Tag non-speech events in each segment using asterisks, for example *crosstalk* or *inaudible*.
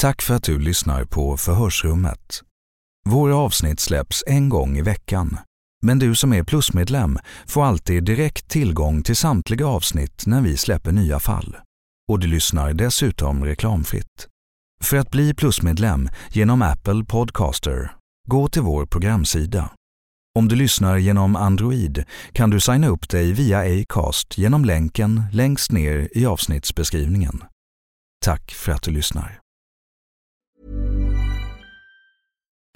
Tack för att du lyssnar på Förhörsrummet. Våra avsnitt släpps en gång i veckan. Men du som är plusmedlem får alltid direkt tillgång till samtliga avsnitt när vi släpper nya fall. Och du lyssnar dessutom reklamfritt. För att bli plusmedlem genom Apple Podcaster, gå till vår programsida. Om du lyssnar genom Android kan du signa upp dig via Acast genom länken längst ner i avsnittsbeskrivningen. Tack för att du lyssnar.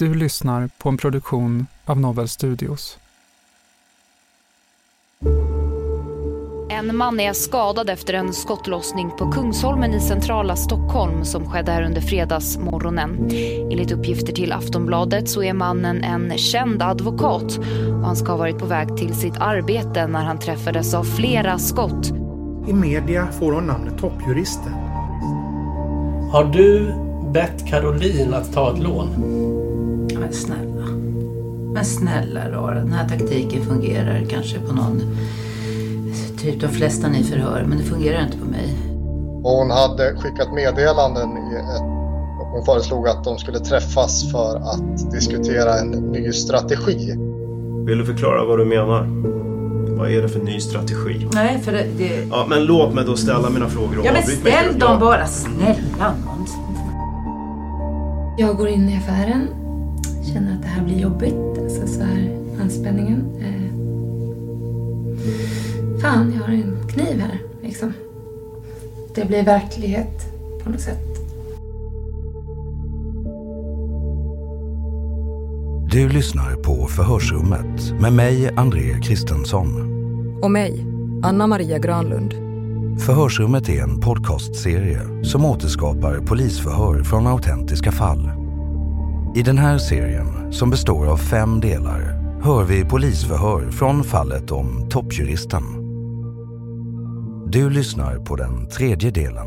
Du lyssnar på en produktion av Novel Studios. En man är skadad efter en skottlossning på Kungsholmen i centrala Stockholm som skedde här under fredagsmorgonen. Enligt uppgifter till Aftonbladet så är mannen en känd advokat och han ska ha varit på väg till sitt arbete när han träffades av flera skott. I media får hon namnet toppjuristen. Har du bett Caroline att ta ett lån? Men snälla. Men snälla då, den här taktiken fungerar kanske på någon, typ de flesta ni förhör, men det fungerar inte på mig. Och hon hade skickat meddelanden i ett, och hon föreslog att de skulle träffas för att diskutera en ny strategi. Vill du förklara vad du menar? Vad är det för ny strategi? Nej, för det... det... Ja, men låt mig då ställa mina frågor och Ja, men mig ställ inte. dem bara, snälla nån. Jag går in i affären, känner att det här blir jobbigt, alltså så här anspänningen. Eh, fan, jag har en kniv här, liksom. Det blir verklighet på något sätt. Du lyssnar på Förhörsrummet med mig, André Kristensson. Och mig, Anna Maria Granlund. Förhörsrummet är en podcastserie som återskapar polisförhör från autentiska fall. I den här serien, som består av fem delar, hör vi polisförhör från fallet om toppjuristen. Du lyssnar på den tredje delen.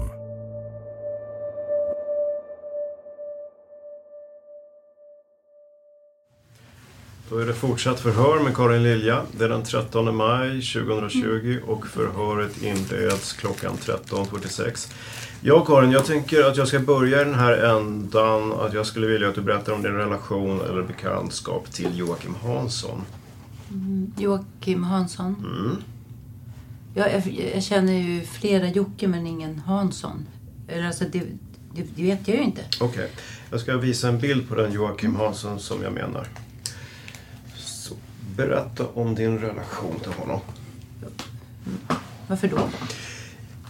Då är det fortsatt förhör med Karin Lilja. Det är den 13 maj 2020 och förhöret inleds klockan 13.46. Ja, Karin, jag tänker att jag ska börja i den här ändan att jag skulle vilja att du berättar om din relation eller bekantskap till Joakim Hansson. Mm, Joakim Hansson. Mm. Ja, jag, jag känner ju flera Jocke men ingen Hansson. Eller alltså, det, det, det vet jag ju inte. Okej, jag ska visa en bild på den Joakim Hansson som jag menar. Så, berätta om din relation till honom. Varför då?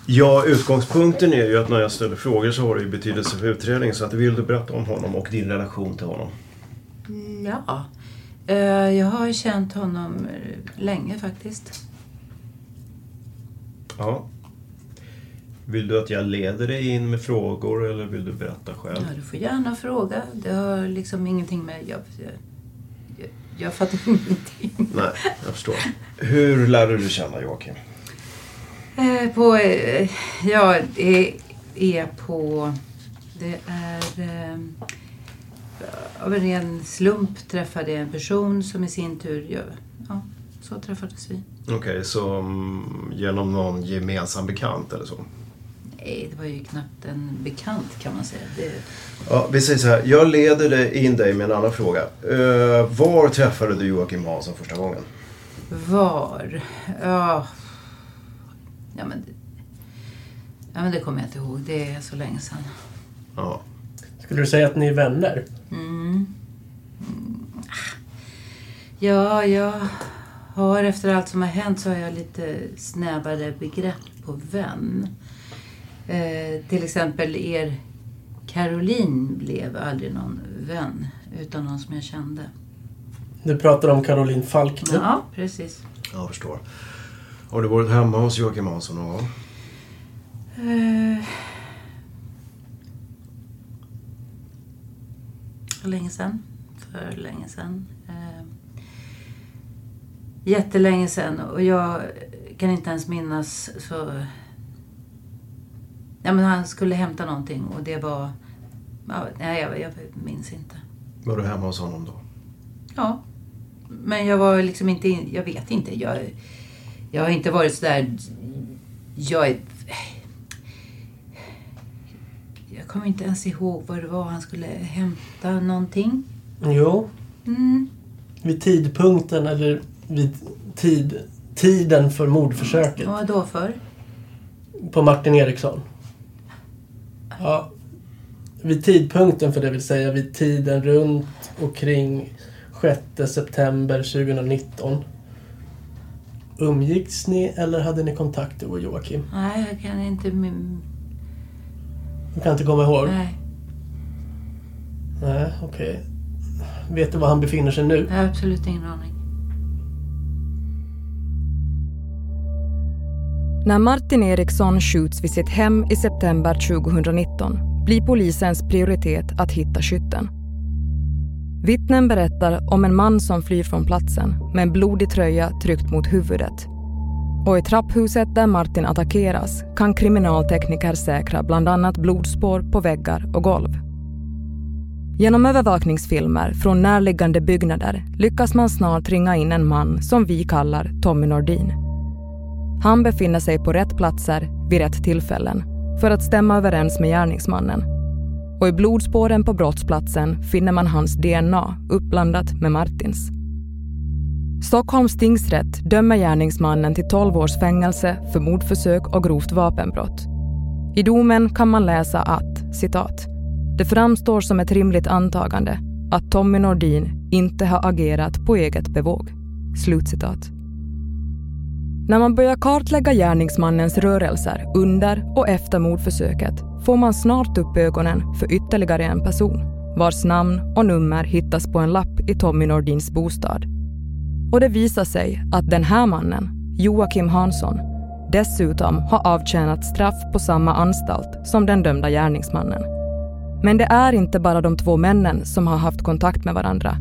Ja, utgångspunkten är ju att när jag ställer frågor så har det ju betydelse för utredningen. Så att vill du berätta om honom och din relation till honom? Mm, Ja. Eh, Jag har känt honom länge faktiskt. Ja. Vill du att jag leder dig in med frågor eller vill du berätta själv? Ja, du får gärna fråga. Det har liksom ingenting med... Jag, jag, jag, jag fattar *laughs* ingenting. Nej, jag förstår. Hur lärde du känna Joakim? Eh, på, eh, ja, det är på... Det är... Eh, av en ren slump träffade jag en person som i sin tur... Ja, så träffades vi. Okej, okay, så um, genom någon gemensam bekant eller så? Nej, det var ju knappt en bekant kan man säga. Det... Ja, vi säger så här, jag leder in dig med en annan fråga. Uh, var träffade du Joakim Hansson första gången? Var? Ja... Ja men, ja, men det kommer jag inte ihåg. Det är så länge sedan. Ja. Skulle du säga att ni är vänner? Mm. Ja, jag har efter allt som har hänt så har jag lite snävare begrepp på vän. Eh, till exempel er Caroline blev aldrig någon vän utan någon som jag kände. Du pratar om Caroline Falk nu? Ja, precis. Jag förstår. Har du varit hemma hos Joakim Hansson någon gång? Uh, för länge sedan. För länge sedan. Uh, jättelänge sedan och jag kan inte ens minnas så... Ja, men han skulle hämta någonting och det var... Ja, nej, jag, jag minns inte. Var du hemma hos honom då? Ja. Men jag var liksom inte... In, jag vet inte. Jag, jag har inte varit sådär... Jag är... Jag kommer inte ens ihåg vad det var han skulle hämta någonting. Jo. Mm. Vid tidpunkten eller vid tid, tiden för mordförsöket. Vad då för? På Martin Eriksson. Ja. Vid tidpunkten för det vill säga vid tiden runt och kring 6 september 2019. Umgicks ni eller hade ni kontakt du och Joakim? Nej, jag kan inte... Du kan inte komma ihåg? Nej. Nej, okej. Okay. Vet du var han befinner sig nu? Jag har absolut ingen aning. När Martin Eriksson skjuts vid sitt hem i september 2019 blir polisens prioritet att hitta skytten. Vittnen berättar om en man som flyr från platsen med en blodig tröja tryckt mot huvudet. Och i trapphuset där Martin attackeras kan kriminaltekniker säkra bland annat blodspår på väggar och golv. Genom övervakningsfilmer från närliggande byggnader lyckas man snart ringa in en man som vi kallar Tommy Nordin. Han befinner sig på rätt platser vid rätt tillfällen för att stämma överens med gärningsmannen och i blodspåren på brottsplatsen finner man hans DNA uppblandat med Martins. Stockholms tingsrätt dömer gärningsmannen till 12 års fängelse för mordförsök och grovt vapenbrott. I domen kan man läsa att, citat, det framstår som ett rimligt antagande att Tommy Nordin inte har agerat på eget bevåg. Slutcitat. När man börjar kartlägga gärningsmannens rörelser under och efter mordförsöket får man snart upp ögonen för ytterligare en person vars namn och nummer hittas på en lapp i Tommy Nordins bostad. Och det visar sig att den här mannen, Joakim Hansson, dessutom har avtjänat straff på samma anstalt som den dömda gärningsmannen. Men det är inte bara de två männen som har haft kontakt med varandra.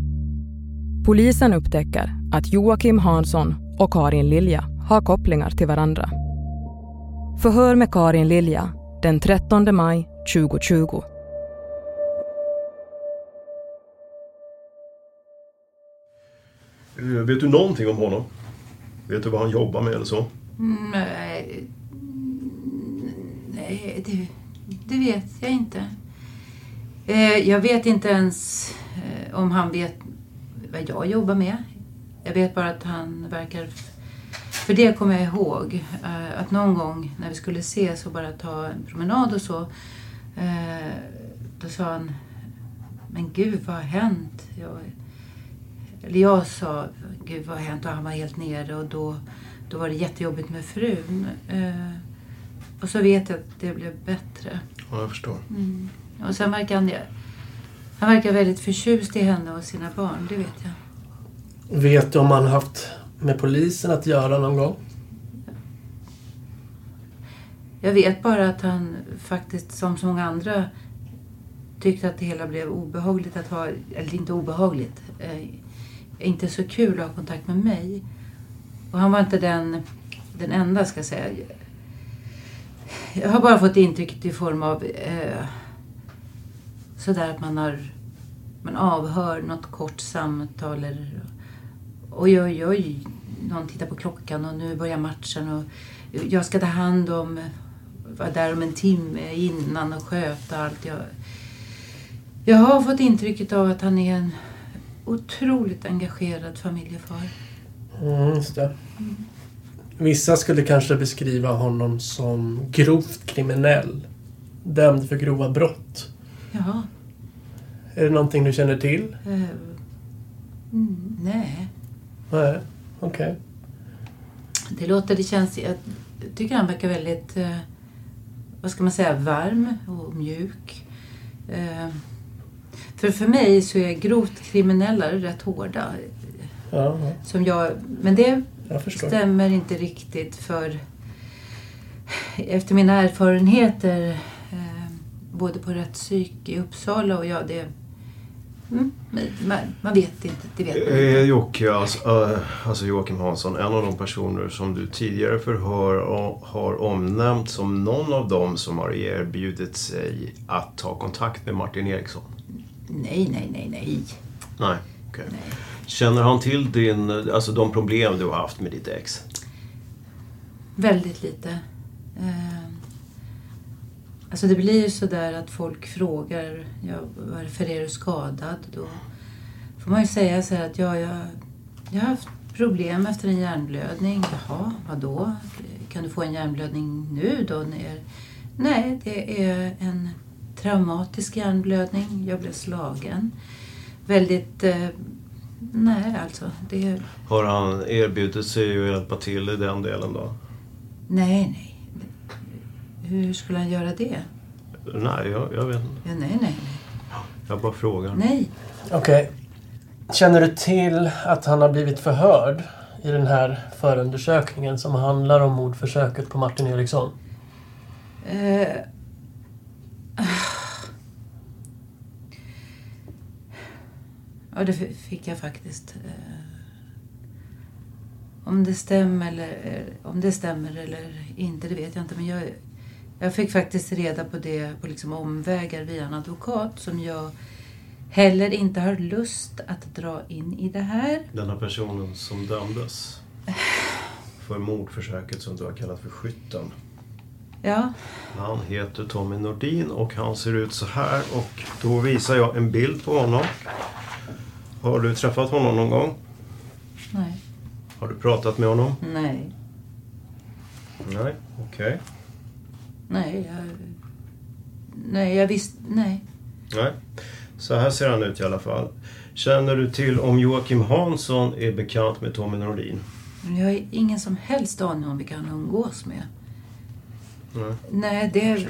Polisen upptäcker att Joakim Hansson och Karin Lilja har kopplingar till varandra. Förhör med Karin Lilja den 13 maj 2020. Eh, vet du någonting om honom? Vet du vad han jobbar med eller så? Nej, nej det, det vet jag inte. Eh, jag vet inte ens eh, om han vet vad jag jobbar med. Jag vet bara att han verkar för det kommer jag ihåg. Eh, att någon gång när vi skulle ses och bara ta en promenad och så. Eh, då sa han, men gud vad har hänt? Jag, eller jag sa, gud vad har hänt? Och han var helt nere och då, då var det jättejobbigt med frun. Eh, och så vet jag att det blev bättre. Ja, jag förstår. Mm. Och sen verkar han, han verkar väldigt förtjust i henne och sina barn, det vet jag. Vet du om han haft med polisen att göra någon gång? Jag vet bara att han faktiskt, som så många andra, tyckte att det hela blev obehagligt att ha, eller inte obehagligt, eh, inte så kul att ha kontakt med mig. Och han var inte den, den enda, ska jag säga. Jag har bara fått intrycket i form av eh, sådär att man har man avhör något kort samtal eller oj, oj, oj, någon tittar på klockan och nu börjar matchen och jag ska ta hand om, vara där om en timme innan och sköta allt. Jag, jag har fått intrycket av att han är en otroligt engagerad familjefar. Mm, just det. Vissa skulle kanske beskriva honom som grovt kriminell. Dömd för grova brott. Jaha. Är det någonting du känner till? Mm, nej. Nej, okej. Det låter, det känns, jag tycker han verkar väldigt, eh, vad ska man säga, varm och mjuk. Eh, för för mig så är grovt kriminella rätt hårda. Ja, ja. Som jag, men det Jag stämmer inte riktigt för efter mina erfarenheter eh, både på rättspsyk i Uppsala och jag, det mm, man, vet inte. Det vet man inte. Är Jocke, alltså, äh, alltså Joakim Hansson, en av de personer som du tidigare förhör och har omnämnt som någon av dem som har erbjudit sig att ta kontakt med Martin Eriksson? Nej, nej, nej, nej. Nej, okej. Känner han till din, alltså de problem du har haft med ditt ex? Väldigt lite. Eh, alltså det blir ju sådär att folk frågar ja, varför är du skadad? Då får man ju säga så här att ja, jag, jag har haft problem efter en hjärnblödning. Jaha, vadå? Kan du få en hjärnblödning nu då? När, nej, det är en traumatisk hjärnblödning. Jag blev slagen. Väldigt... Eh, nej, alltså. Det, Har han erbjudit sig att hjälpa till i den delen då? nej, nej. Hur skulle han göra det? Nej, jag, jag vet inte. Ja, nej, nej. Jag bara frågar. Nej. Okej. Känner du till att han har blivit förhörd i den här förundersökningen som handlar om mordförsöket på Martin Eriksson? Eh, ja, det fick jag faktiskt. Eh, om det stämmer eller, eh, om det stämmer eller inte, det vet jag inte. Men jag, jag fick faktiskt reda på det på liksom omvägar via en advokat som jag heller inte har lust att dra in i det här. Denna personen som dömdes för mordförsöket som du har kallat för skytten. Ja, Han heter Tommy Nordin och han ser ut så här och då visar jag en bild på honom. Har du träffat honom någon gång? nej, Har du pratat med honom? nej, Nej, okej. Nej, jag... Nej, jag visste... Nej. Nej. Så här ser han ut i alla fall. Känner du till om Joakim Hansson är bekant med Tommy Nordin? Jag har ingen som helst aning om vilka han umgås med. Nej. Nej, det...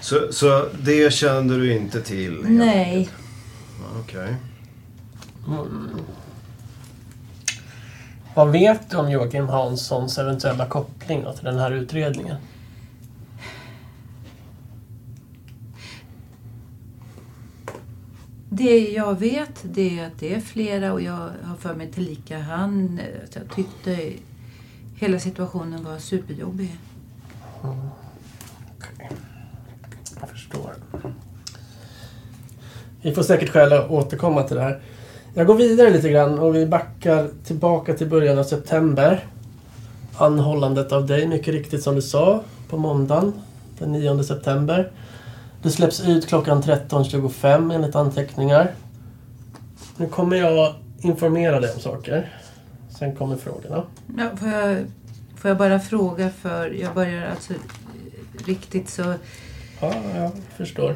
Så, så det kände du inte till? Nej. Okej. Mm. Vad vet du om Joakim Hanssons eventuella koppling till den här utredningen? Det jag vet det är att det är flera och jag har för mig tillika han. Jag tyckte hela situationen var superjobbig. Jag förstår. Vi får säkert skäl att återkomma till det här. Jag går vidare lite grann och vi backar tillbaka till början av september. Anhållandet av dig, mycket riktigt som du sa, på måndagen den 9 september. Du släpps ut klockan 13.25 enligt anteckningar. Nu kommer jag informera dig om saker. Sen kommer frågorna. Ja, får, jag, får jag bara fråga för jag börjar alltså riktigt så... Ja, jag förstår.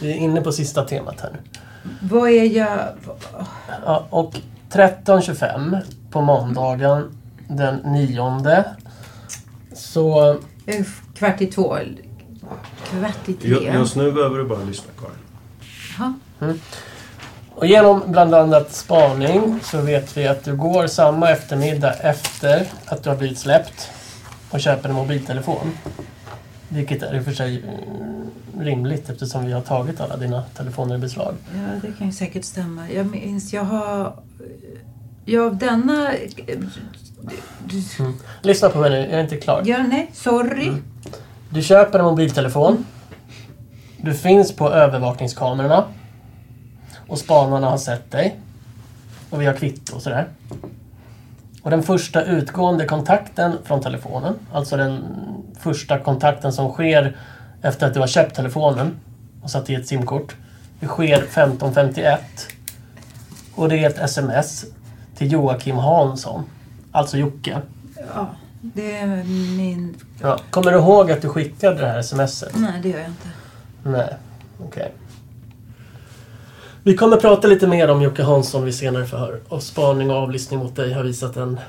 Vi är inne på sista temat här nu. Vad är jag... Ja, och 13.25 på måndagen den 9 så... Kvart i två. Kvart i tre. Ju- Just nu behöver du bara lyssna Karin. Mm. Och genom bland annat spaning så vet vi att du går samma eftermiddag efter att du har blivit släppt och köper en mobiltelefon. Vilket är i och för sig mm, rimligt eftersom vi har tagit alla dina telefoner i beslag. Ja, det kan ju säkert stämma. Jag minns, jag har... Ja, denna Mm. Lyssna på mig nu, jag är inte klar. Ja, nej, sorry. Du köper en mobiltelefon. Du finns på övervakningskamerorna. Och spanarna har sett dig. Och vi har kvitto och sådär. Och den första utgående kontakten från telefonen, alltså den första kontakten som sker efter att du har köpt telefonen och satt i ett simkort. Det sker 15.51. Och det är ett sms till Joakim Hansson, alltså Jocke. Ja, det är min... Ja. Kommer du ihåg att du skickade det här smset? Nej, det gör jag inte. Nej, okej. Vi kommer prata lite mer om Jocke Hansson vid senare förhör. Och spaning och avlyssning mot dig har visat en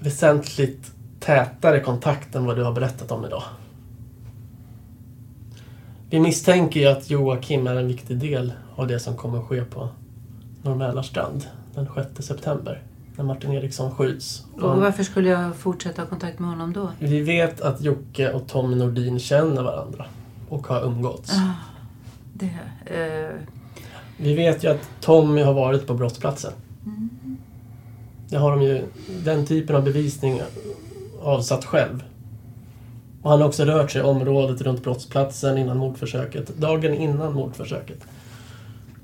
väsentligt tätare kontakt än vad du har berättat om idag. Vi misstänker ju att Joakim är en viktig del av det som kommer ske på Norr den 6 september. När Martin Eriksson skjuts. Och varför skulle jag fortsätta ha kontakt med honom då? Vi vet att Jocke och Tommy Nordin känner varandra och har umgåtts. Ah, det... Eh... Vi vet ju att Tommy har varit på brottsplatsen. Mm. Det har de ju, den typen av bevisning avsatt själv. Och han har också rört sig i området runt brottsplatsen innan mordförsöket, dagen innan mordförsöket.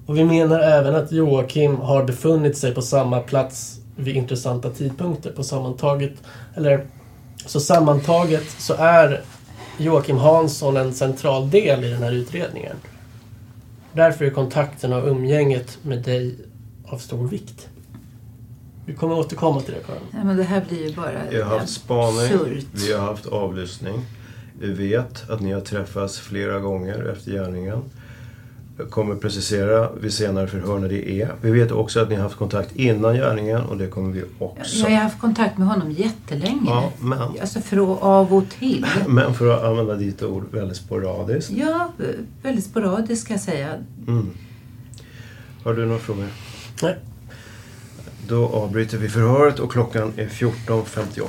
Och vi menar även att Joakim har befunnit sig på samma plats vid intressanta tidpunkter. På sammantaget, eller, så sammantaget så är Joakim Hansson en central del i den här utredningen. Därför är kontakten och umgänget med dig av stor vikt. Vi kommer återkomma till det Karin. Ja, men det här blir ju bara Vi har haft spaning, absurt. vi har haft avlyssning. Vi vet att ni har träffats flera gånger efter gärningen. Jag kommer precisera vid senare förhör när det är. Vi vet också att ni har haft kontakt innan gärningen och det kommer vi också. Jag har haft kontakt med honom jättelänge. Ja, men, Alltså för av och till. *laughs* men för att använda ditt ord väldigt sporadiskt. Ja, väldigt sporadiskt ska jag säga. Mm. Har du några frågor? Nej. Då avbryter vi förhöret och klockan är 14.58.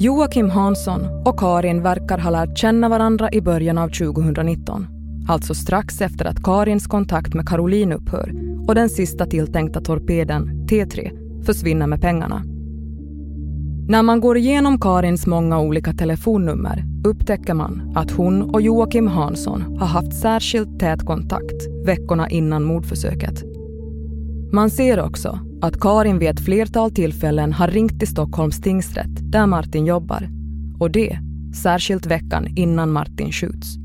Joakim Hansson och Karin verkar ha lärt känna varandra i början av 2019. Alltså strax efter att Karins kontakt med Caroline upphör och den sista tilltänkta torpeden, T3, försvinner med pengarna. När man går igenom Karins många olika telefonnummer upptäcker man att hon och Joakim Hansson har haft särskilt tät kontakt veckorna innan mordförsöket. Man ser också att Karin vid ett flertal tillfällen har ringt till Stockholms tingsrätt där Martin jobbar. Och det särskilt veckan innan Martin skjuts.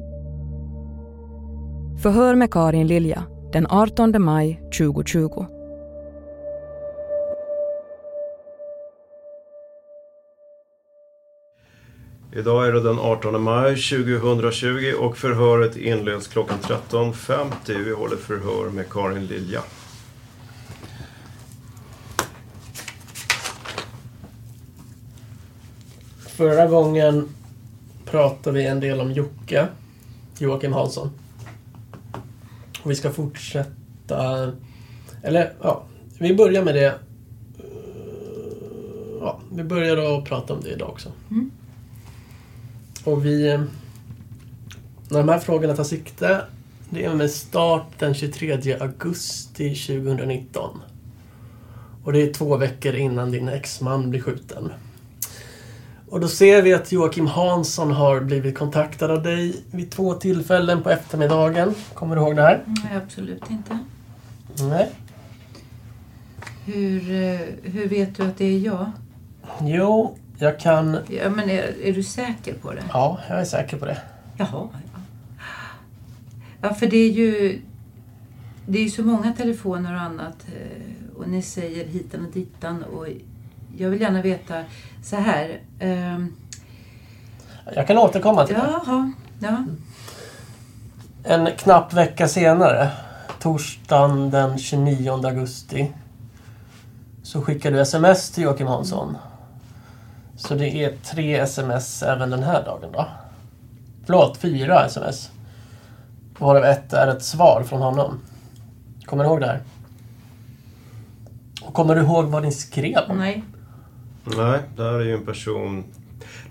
Förhör med Karin Lilja den 18 maj 2020. Idag är det den 18 maj 2020 och förhöret inleds klockan 13.50. Vi håller förhör med Karin Lilja. Förra gången pratade vi en del om Jocke, Joakim Hansson. Och vi ska fortsätta... Eller ja, vi börjar med det. Ja, vi börjar att prata om det idag också. Mm. Och vi... När de här frågorna tar sikte, det är med start den 23 augusti 2019. Och det är två veckor innan din exman blir skjuten. Och då ser vi att Joakim Hansson har blivit kontaktad av dig vid två tillfällen på eftermiddagen. Kommer du ihåg det här? Nej, absolut inte. Nej. Hur, eh, hur vet du att det är jag? Jo, jag kan... Ja, men är, är du säker på det? Ja, jag är säker på det. Jaha. Ja, ja för det är ju... Det är ju så många telefoner och annat. eh, Och ni säger hitan och ditan. Och jag vill gärna veta så här. ehm, Jag kan återkomma till det. Jaha, ja. En knapp vecka senare, torsdagen den 29 augusti, så skickar du sms till Joakim Hansson. Så det är tre sms även den här dagen då. Förlåt, fyra sms. Varav ett är ett svar från honom. Kommer du ihåg det här? Och kommer du ihåg vad ni skrev? Nej. Nej, det här är ju en person...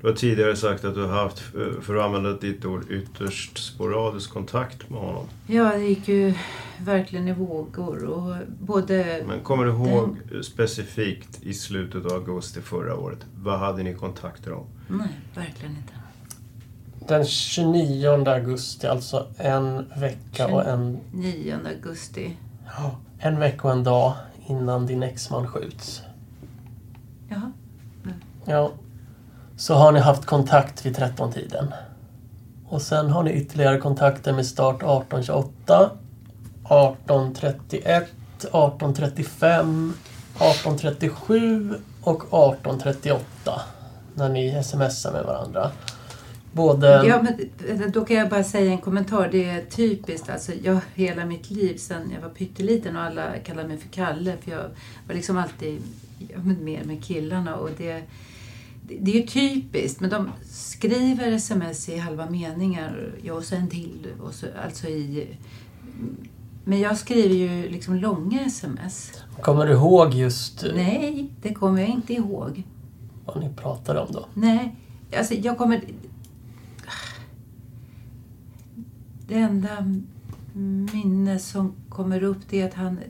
Du har tidigare sagt att du har haft, för att använda ditt ord, ytterst sporadisk kontakt med honom. Ja, det gick ju verkligen i vågor. Och både... Men kommer du ihåg specifikt i slutet av augusti förra året, vad hade ni kontakter om? Nej, verkligen inte. Den 29 augusti, alltså en vecka och en... 9 augusti. Ja, en vecka och en dag innan din exman skjuts. Jaha. Ja. Så har ni haft kontakt vid 13-tiden. Och sen har ni ytterligare kontakter med start 18.28, 18.31, 18.35, 18.37 och 18.38. När ni smsar med varandra. Både... Ja, men eh, då kan jag bara säga en kommentar. Det är typiskt. Alltså, jag hela mitt liv sedan jag var pytteliten och alla kallade mig för Kalle. För jag var liksom alltid mer med killarna. Och det, det, är ju typiskt. Men de skriver sms i halva meningar. Jag och så en till. Och så, alltså i, men jag skriver ju liksom långa sms. Kommer du ihåg just Nej, det kommer jag inte ihåg. vad ni pratade om då? Nej, alltså jag kommer... Det enda minne som kommer upp det är att han...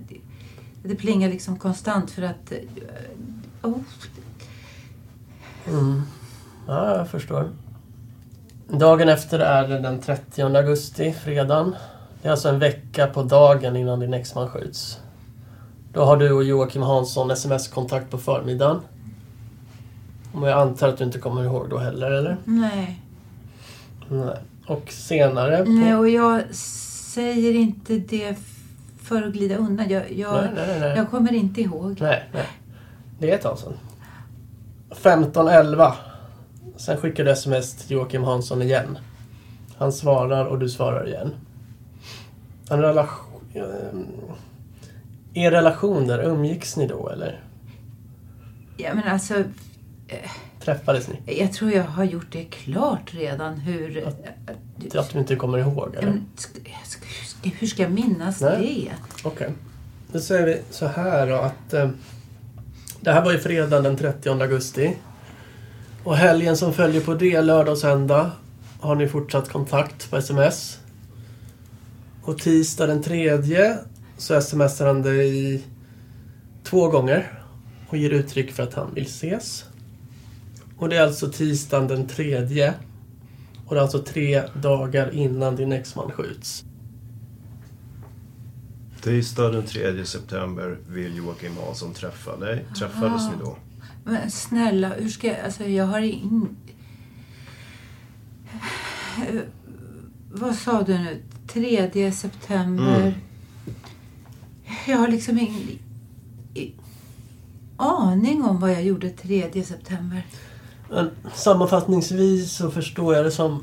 Det plingar liksom konstant för att... Oh, Mm. Ja, jag förstår. Dagen efter är det den 30 augusti, fredagen. Det är alltså en vecka på dagen innan din exman skjuts. Då har du och Joakim Hansson sms-kontakt på förmiddagen. Och jag antar att du inte kommer ihåg då heller, eller? nej. Nej. Och senare... På... nej, och jag säger inte det för att glida undan. Jag, jag, Nej, nej, nej. jag kommer inte ihåg. Nej, nej. Det är ett tag sedan. 15.11. Sen skickar du sms till Joakim Hansson igen. Han svarar och du svarar igen. En relation... Er relation där, umgicks ni då eller? Ja, men alltså... eh, Träffades ni? Jag tror jag har gjort det klart redan hur... Att du inte kommer ihåg eller? hur ska jag minnas Nej. det? Okej. Då säger vi så här då att... Det här var ju fredagen den 30 augusti. Och helgen som följer på det, lördag och söndag, har ni fortsatt kontakt på sms. Och tisdag den tredje så smsar han dig två gånger och ger uttryck för att han vill ses. Och det är alltså tisdagen den tredje. Och det är alltså tre dagar innan din exman skjuts. Tisdag den 3 september vill Joakim Hansson träffa dig. Träffades ni då? Men snälla, hur ska jag... Alltså jag har in... Vad sa du nu? 3 september. Mm. Jag har liksom ingen aning om vad jag gjorde 3 september. Men sammanfattningsvis så förstår jag det som...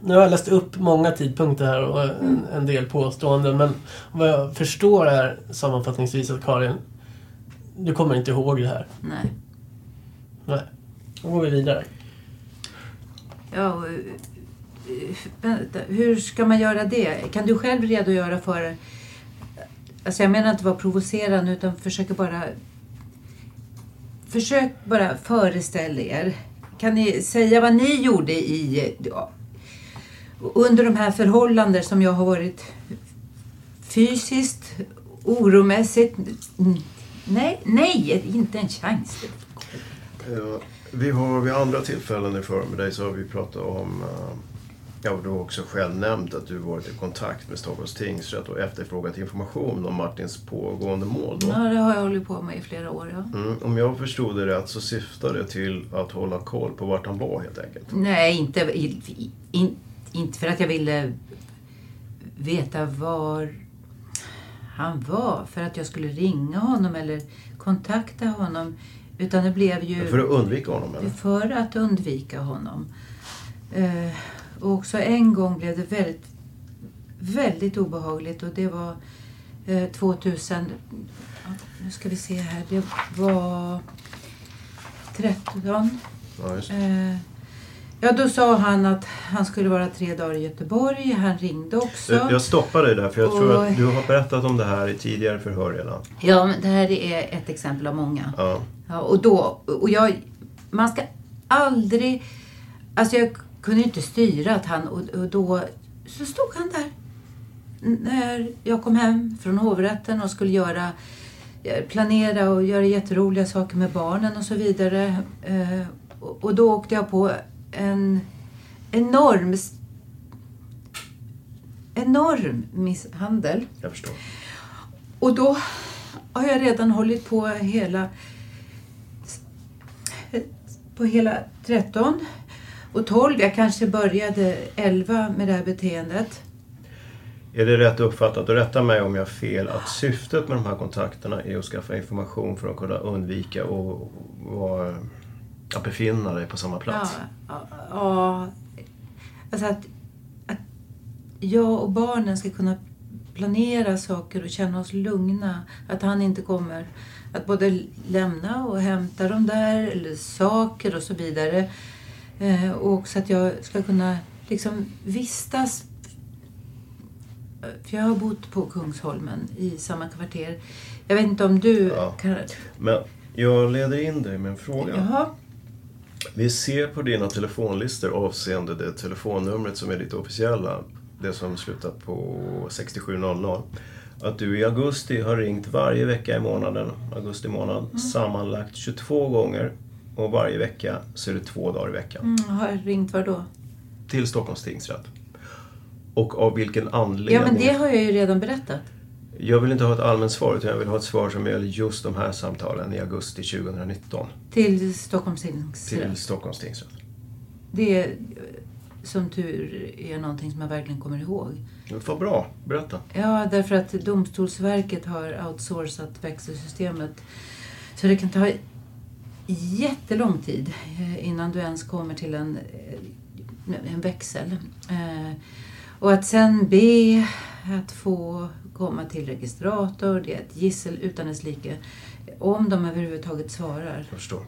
Nu har jag läst upp många tidpunkter här och en, en del påståenden men vad jag förstår är sammanfattningsvis att Karin, du kommer inte ihåg det här. Nej. Nej. Då går vi vidare. Ja, och, eh, vänta, hur ska man göra det? Kan du själv redogöra för... Alltså jag menar inte vara provocerande utan försöka bara... Försök bara föreställa er. Kan ni säga vad ni gjorde i... Under de här förhållanden som jag har varit fysiskt, oromässigt... Nej, nej, inte en chans. Ja, vi har vid andra tillfällen i förmiddag så har vi pratat om eh, Ja, du har också själv nämnt att du varit i kontakt med Stockholms tingsrätt och efterfrågat information om Martins pågående mål. Då. Ja, det har jag hållit på med i flera år. Ja. Mm, om jag förstod det rätt så syftar det till att hålla koll på vart han var helt enkelt. Nej, inte, in, inte för att jag ville veta var han var. För att jag skulle ringa honom eller kontakta honom. Utan det blev ju... För att undvika honom eller? För att undvika honom. Eh, och också en gång blev det väldigt, väldigt obehagligt och det var eh, 2000... ja, Nu ska vi se här. Det var 13. Ja. Eh, ja, då sa han att han skulle vara tre dagar i Göteborg. Han ringde också. Jag jag stoppar dig där för jag tror Och- att du har berättat om det här i tidigare förhör redan. Ja, men det här är ett exempel av många. Ja. Ja, och då, och jag, man ska aldrig, alltså jag kunde inte styra att han, och, och då så stod han där. När jag kom hem från hovrätten och skulle göra, eh, planera och göra jätteroliga saker med barnen och så vidare. Eh, och då åkte jag på en enorm, enorm misshandel. Jag förstår. Och då har jag redan hållit på hela på hela 13 och 12. Jag kanske började 11 med det här beteendet. Är det rätt uppfattat, och rätta mig om jag har fel, att syftet med de här kontakterna är att skaffa information för att kunna undvika och vara, att befinna dig på samma plats? Ja, ja, ja. Alltså att, att jag och barnen ska kunna planera saker och känna oss lugna. Att han inte kommer att både lämna och hämta dem där, eller saker och så vidare. Eh, och också att jag ska kunna liksom vistas för jag har bott på Kungsholmen i samma kvarter. Jag vet inte om du kan... Men jag leder in dig med en fråga. Jaha. Vi ser på dina telefonlistor avseende det telefonnumret som är ditt officiella, det som slutar på 6700, att du i augusti har ringt varje vecka i månaden, augusti månad, sammanlagt 22 gånger och varje vecka så är det två dagar i veckan. Mm, har jag ringt var då? Till Stockholms tingsrätt. Och av vilken anledning? Ja, men det har jag ju redan berättat. Jag vill inte ha ett allmänt svar utan jag vill ha ett svar som gäller just de här samtalen i augusti 2019. Till Stockholms tingsrätt. Till Stockholms tingsrätt. Det är som tur är någonting som jag verkligen kommer ihåg. Vad bra, berätta. Ja, därför att Domstolsverket har outsourcat växelsystemet. Så det kan ta jättelång tid eh, innan du ens kommer till en, eh, en växel. Eh, Och att sen be att få komma till registrator, det är ett gissel utan dess like. Om de överhuvudtaget svarar. Jag förstår.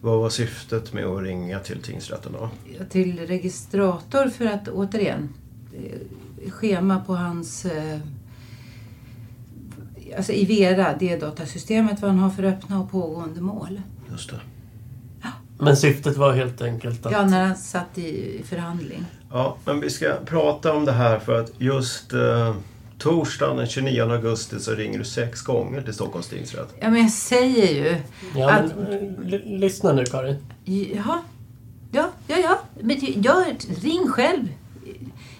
Vad var syftet med att ringa till tingsrätten då? till registrator för att återigen eh, schema på hans eh, alltså i Vera, det datasystemet, vad han har för öppna och pågående mål. Just det. Men syftet var helt enkelt att... Ja, när han satt i förhandling. Ja, men vi ska prata om det här för att just eh, torsdagen den 29 augusti så ringer du sex gånger till Stockholms tingsrätt. Ja, men jag säger ju Ja, att... men, l- lyssna nu Karin. Jaha. Ja, ja, ja. Men jag, ring själv.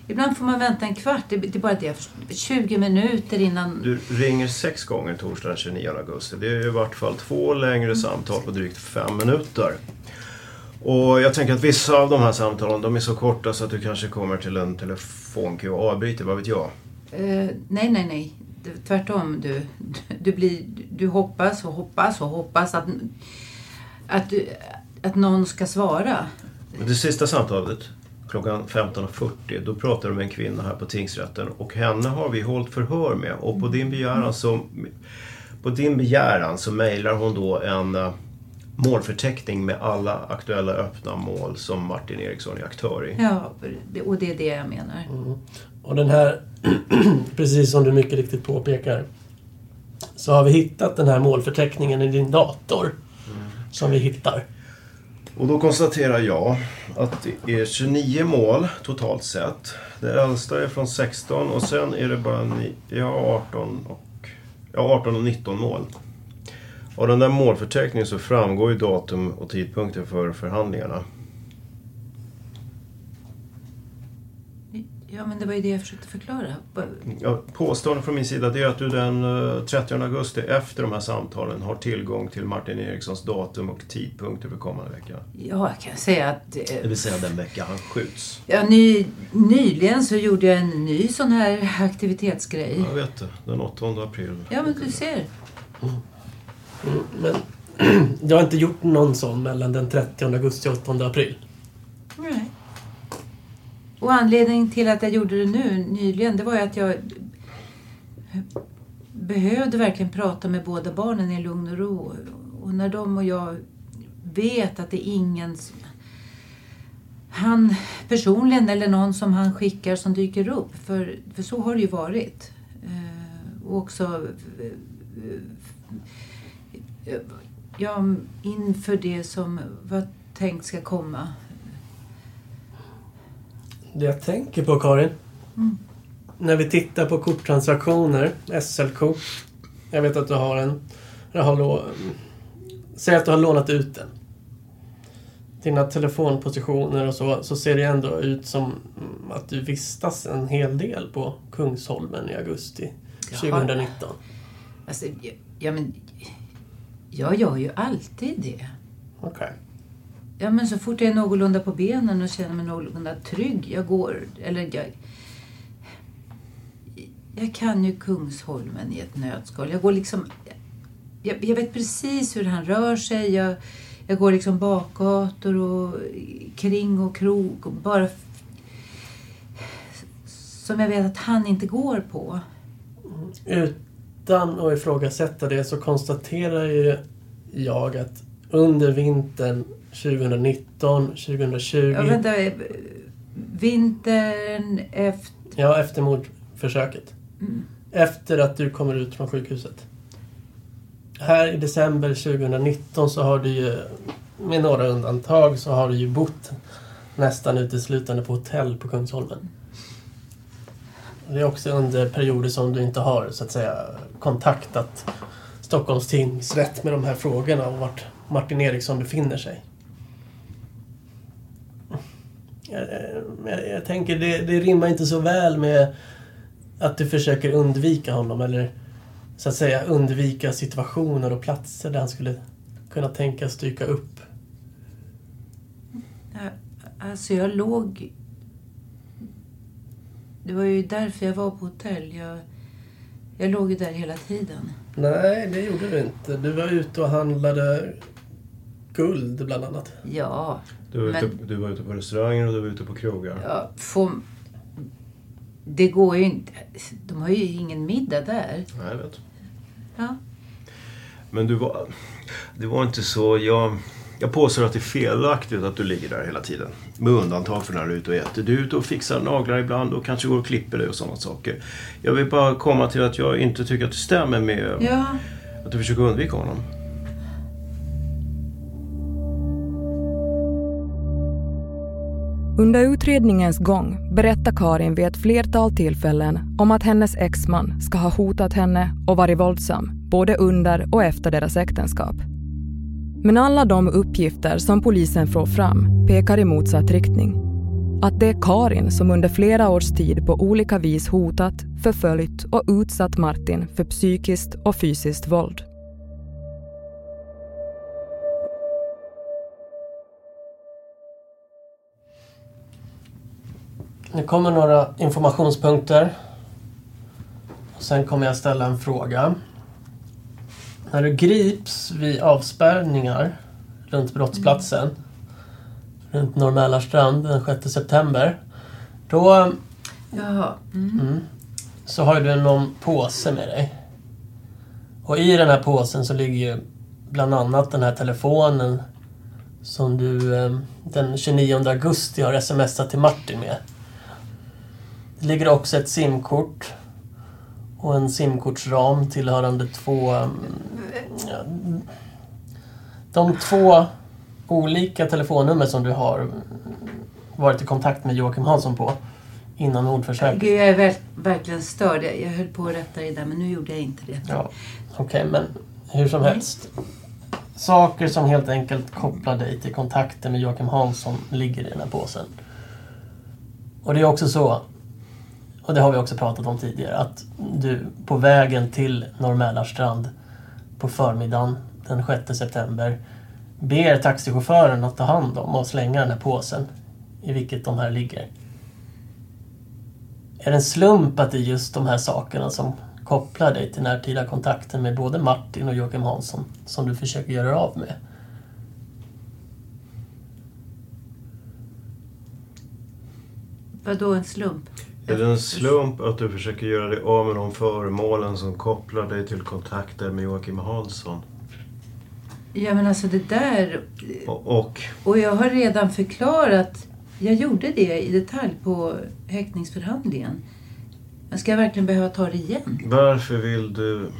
Ibland får man vänta en kvart. Det, det är bara det. 20 minuter innan... Du ringer sex gånger torsdagen den 29 augusti. Det är i vart fall två längre samtal på drygt fem minuter. Och jag tänker att vissa av de här samtalen de är så korta så att du kanske kommer till en telefonkö och avbryter, vad vet jag. Eh, nej, nej, nej. Tvärtom. Du, du, blir, du hoppas och hoppas och hoppas att, att, du, att någon ska svara. Det sista samtalet, klockan 15.40, då pratar du med en kvinna här på tingsrätten och henne har vi hållit förhör med och på din begäran så, på din begäran så mejlar hon då en eh, målförteckning med alla aktuella öppna mål som Martin Eriksson är aktör i. Ja, och det är det jag menar. Och den här, *clears throat* precis som du mycket riktigt påpekar, så har vi hittat den här målförteckningen i din dator. Som vi hittar. Och då konstaterar jag att det är 29 mål totalt sett. Det äldsta är från 16 och sen är det bara ni, ja, 18, och, ja, 18 och 19 mål. Av den där målförteckningen så framgår ju datum och tidpunkter för förhandlingarna. Ja, men det var ju det jag försökte förklara. Ja, påståendet från min sida det är att du den eh, 30 augusti efter de här samtalen har tillgång till Martin Erikssons datum och tidpunkter för kommande vecka. Ja, jag kan säga att... eh, Det vill säga den vecka han skjuts. Ja, ny, nyligen så gjorde jag en ny sån här aktivitetsgrej. Jag vet det, den 8 april. Ja, men du ser. Mm, Men *clears throat* jag har inte gjort någon sån mellan den 30 augusti och 8 april. Nej. Och anledningen till att jag gjorde det nu nyligen, det var ju att jag behövde verkligen prata med båda barnen i lugn och ro. Och när de och jag vet att det är ingen som- han personligen eller någon som han skickar som dyker upp. För, för så har det ju varit. Eh, och också eh, ja, inför det som var tänkt ska komma. Det jag tänker på Karin, Mm. när vi tittar på korttransaktioner, SL-kort. Jag vet att du har en. Har lå- Säg att du har lånat ut den. Dina telefonpositioner och så, så ser det ändå ut som att du vistas en hel del på Kungsholmen i augusti Jaha. 2019. Alltså, ja, men jag gör ju alltid det. Okej. Ja, men så fort jag är någorlunda på benen och känner mig någorlunda trygg, jag går, eller jag... Jag kan ju Kungsholmen i ett nötskal. Jag går liksom... Jag, jag vet precis hur han rör sig. Jag, jag går liksom bakgator och kring och krog. och bara... Som jag vet att han inte går på. Mm. Utan att ifrågasätta det så konstaterar ju jag att under vintern 2019, 2020... Ja, vänta. eh, Vintern efter... Ja, efter mordförsöket. Mm. Efter att du kommer ut från sjukhuset. Här i december 2019 så har du ju, med några undantag, så har du ju bott nästan uteslutande på hotell på Kungsholmen. Det är också under perioder som du inte har, så att säga, kontaktat Stockholms tingsrätt med de här frågorna och vart Martin Eriksson befinner sig. Jag, jag, jag tänker, det, det rimmar inte så väl med att du försöker undvika honom eller så att säga undvika situationer och platser där han skulle kunna tänkas dyka upp. Ja, Alltså jag låg... Det var ju därför jag var på hotell. Jag, jag låg ju där hela tiden. Nej, det gjorde du inte. Du var ute och handlade guld bland annat. Ja, Du var, men ute, du var ute på restauranger och du var ute på krogar. ja, får, det går ju inte... De har ju ingen middag där. Nej, jag vet. Ja. Men du var... Det var inte så... Jag, jag påstår att det är felaktigt att du ligger där hela tiden. Med undantag för när du är ute och äter. Du är ute och fixar naglar ibland och kanske går och klipper dig och sådana saker. Jag vill bara komma till att jag inte tycker att det stämmer med Ja. att du försöker undvika honom. Under utredningens gång berättar Karin vid ett flertal tillfällen om att hennes exman ska ha hotat henne och varit våldsam både under och efter deras äktenskap. Men alla de uppgifter som polisen får fram pekar i motsatt riktning. Att det är Karin som under flera års tid på olika vis hotat, förföljt och utsatt Martin för psykiskt och fysiskt våld. Nu kommer några informationspunkter. Och sen kommer jag ställa en fråga. När du grips vid avspärrningar runt brottsplatsen, runt Norr den 6 september, då Jaha. Mm. mm, så har du någon påse med dig. Och i den här påsen så ligger ju bland annat den här telefonen som du eh, den 29 augusti har smsat till Martin med. Det ligger också ett simkort och en simkortsram tillhörande två... mm, De två olika telefonnummer som du har varit i kontakt med Joakim Hansson på innan mordförsöket. Gud, jag är ver verkligen störd. Jag, höll på att rätta det där, men nu gjorde jag inte det. Ja, Okej, men hur som helst. Saker som helt enkelt kopplar dig till kontakten med Joakim Hansson ligger i den här påsen. Och det är också så, och det har vi också pratat om tidigare, att du på vägen till Norr på förmiddagen den 6 september ber taxichauffören att ta hand om och slänga den här påsen i vilket de här ligger. Är det en slump att det är just de här sakerna som kopplar dig till närtida kontakten med både Martin och Joakim Hansson som du försöker göra av med? Vadå en slump? Är det en slump att du försöker göra dig av med de föremålen som kopplar dig till kontakter med Joakim Hansson? Ja men alltså det där... Och, och Och jag har redan förklarat. Jag gjorde det i detalj på häktningsförhandlingen. Men ska jag verkligen behöva ta det igen? varför vill du...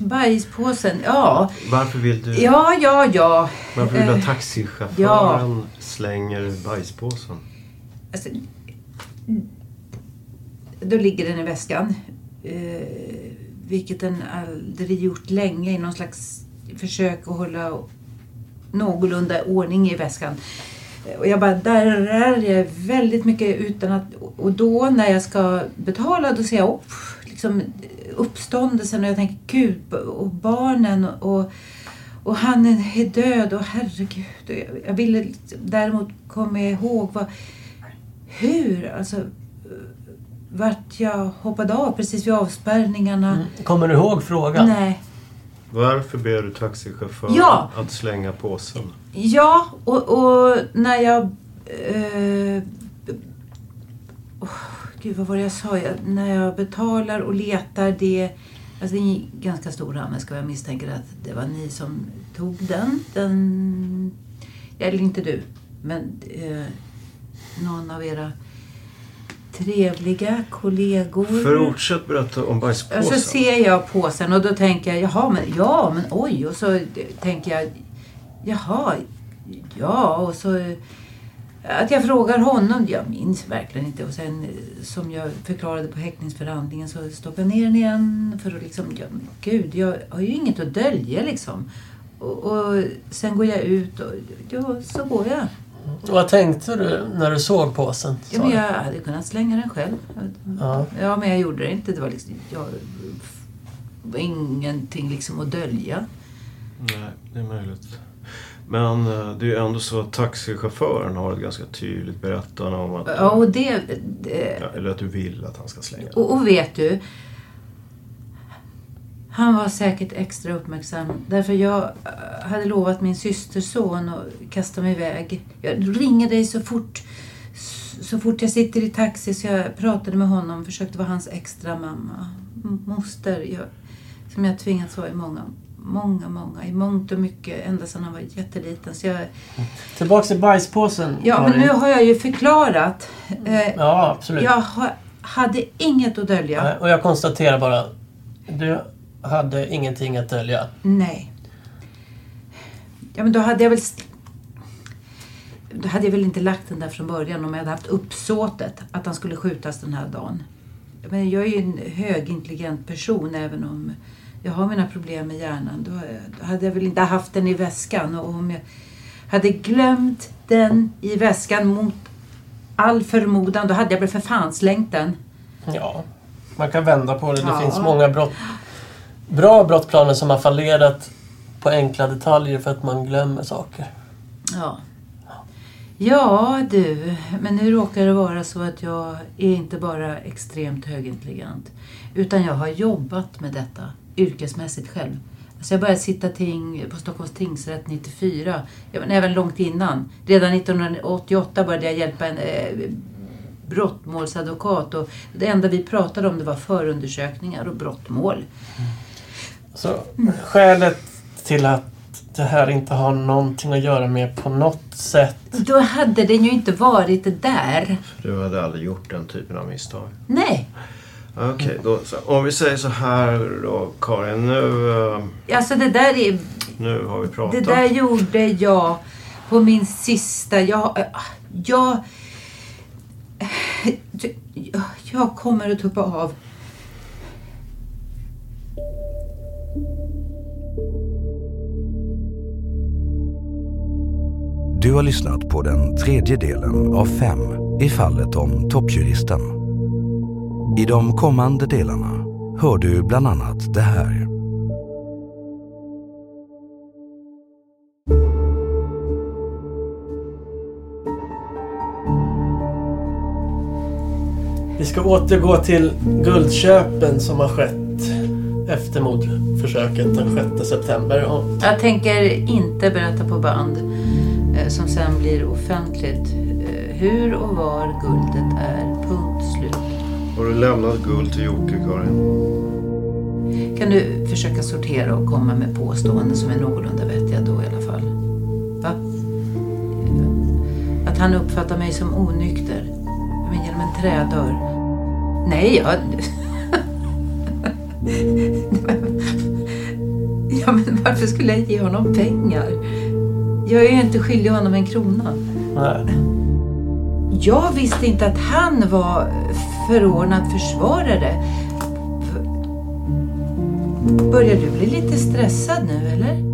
Bajspåsen, ja. Varför vill du... Ja, ja, ja. Varför vill du Eh, att taxichauffören slänger bajspåsen? Alltså, då ligger den i väskan. Eh, vilket den aldrig gjort länge i någon slags försök att hålla någorlunda ordning i väskan. Eh, och jag bara darrar jag väldigt mycket utan att... Och då när jag ska betala då ser jag upp liksom, uppståndelsen och jag tänker gud och barnen och, och han är död och herregud. Och jag, jag ville liksom däremot komma ihåg vad, hur, alltså vart jag hoppade av precis vid avspärrningarna. Kommer du ihåg frågan? Nej. Varför ber du taxichauffören Ja. att slänga påsen? Ja, och, och när jag... Eh, oh, gud, vad var det jag sa? Jag, när jag betalar och letar det... Alltså det är en ganska stor handväska och jag misstänker att det var ni som tog den. den eller inte du, men eh, någon av era trevliga kollegor. Fortsätt berätta om Och bajspåsen. så ser jag påsen och då tänker jag, jaha, men ja, men oj. Och så tänker jag, jaha, ja. Och så att jag frågar honom, jag minns verkligen inte. Och sen eh, som jag förklarade på häktningsförhandlingen så stoppar jag ner den igen. För att liksom, ja, men gud, jag har ju inget att dölja liksom. Och, och sen går jag ut och ja, så går jag. Vad tänkte du när du såg påsen? Ja, men jag hade kunnat slänga den själv. Ja. Ja, men jag gjorde det inte. Det var liksom, jag, var ingenting liksom att dölja. Nej, det är möjligt. Men eh, det är ju ändå så att taxichauffören har ett ganska tydligt berättande om att... Ja, och det... det Ja, eller att du vill att han ska slänga den. och, och vet du. Han var säkert extra uppmärksam. Därför jag eh, hade lovat min systerson att kasta mig iväg. Jag ringer dig så fort, så fort jag sitter i taxi. Så jag pratade med honom. Försökte vara hans extra mamma. Moster. Jag, som jag tvingats vara i många, många, många. I mångt och mycket. Ända sedan han var jätteliten. Så jag, Tillbaks till bajspåsen. Ja, men nu har jag ju förklarat. Eh, Ja, absolut. Jag ha, hade inget att dölja. Och jag konstaterar bara. Du hade ingenting att dölja. Nej. Ja, men då hade jag väl... då hade jag väl inte lagt den där från början om jag hade haft uppsåtet att han skulle skjutas den här dagen. Men jag är ju en högintelligent person även om jag har mina problem med hjärnan. Då hade jag väl inte haft den i väskan. Och om jag hade glömt den i väskan mot all förmodan, då hade jag väl för fan slängt den. Ja, man kan vända på det. Det Ja. finns många brott, bra brottplaner som har fallerat på enkla detaljer för att man glömmer saker. Ja. Ja du, men nu råkar det vara så att jag är inte bara extremt högintelligent. Utan jag har jobbat med detta yrkesmässigt själv. Alltså jag började sitta ting på Stockholms tingsrätt 94. Ja, men även långt innan. Redan 1988 började jag hjälpa en eh, brottmålsadvokat. Och det enda vi pratade om det var förundersökningar och brottmål. Så skälet till att det här inte har någonting att göra med på något sätt. Då hade den ju inte varit det där. Du hade aldrig gjort den typen av misstag. Nej. Okej, då, så, om vi säger så här då Karin. Nu, eh, Alltså det där är... nu har vi Det pratat. där gjorde jag på min sista... Jag... Jag... Jag kommer att tuppa av. Du har lyssnat på den tredje delen av fem i fallet om toppjuristen. I de kommande delarna hör du bland annat det här. Vi ska återgå till guldköpen som har skett efter mordförsöket den 6 september. Jag tänker inte berätta på band som sen blir offentligt eh, hur och var guldet är. Punkt slut. Har du lämnat guld till Jocke Karin? Kan du försöka sortera och komma med påståenden som är någorlunda vettiga då i alla fall? Va? Att han uppfattar mig som onykter. Men genom en trädörr. Nej, jag... *laughs* ja, men varför skulle jag ge honom pengar? Jag är ju inte skyldig honom en krona. nej. Jag visste inte att han var förordnad försvarare. Börjar du bli lite stressad nu, eller?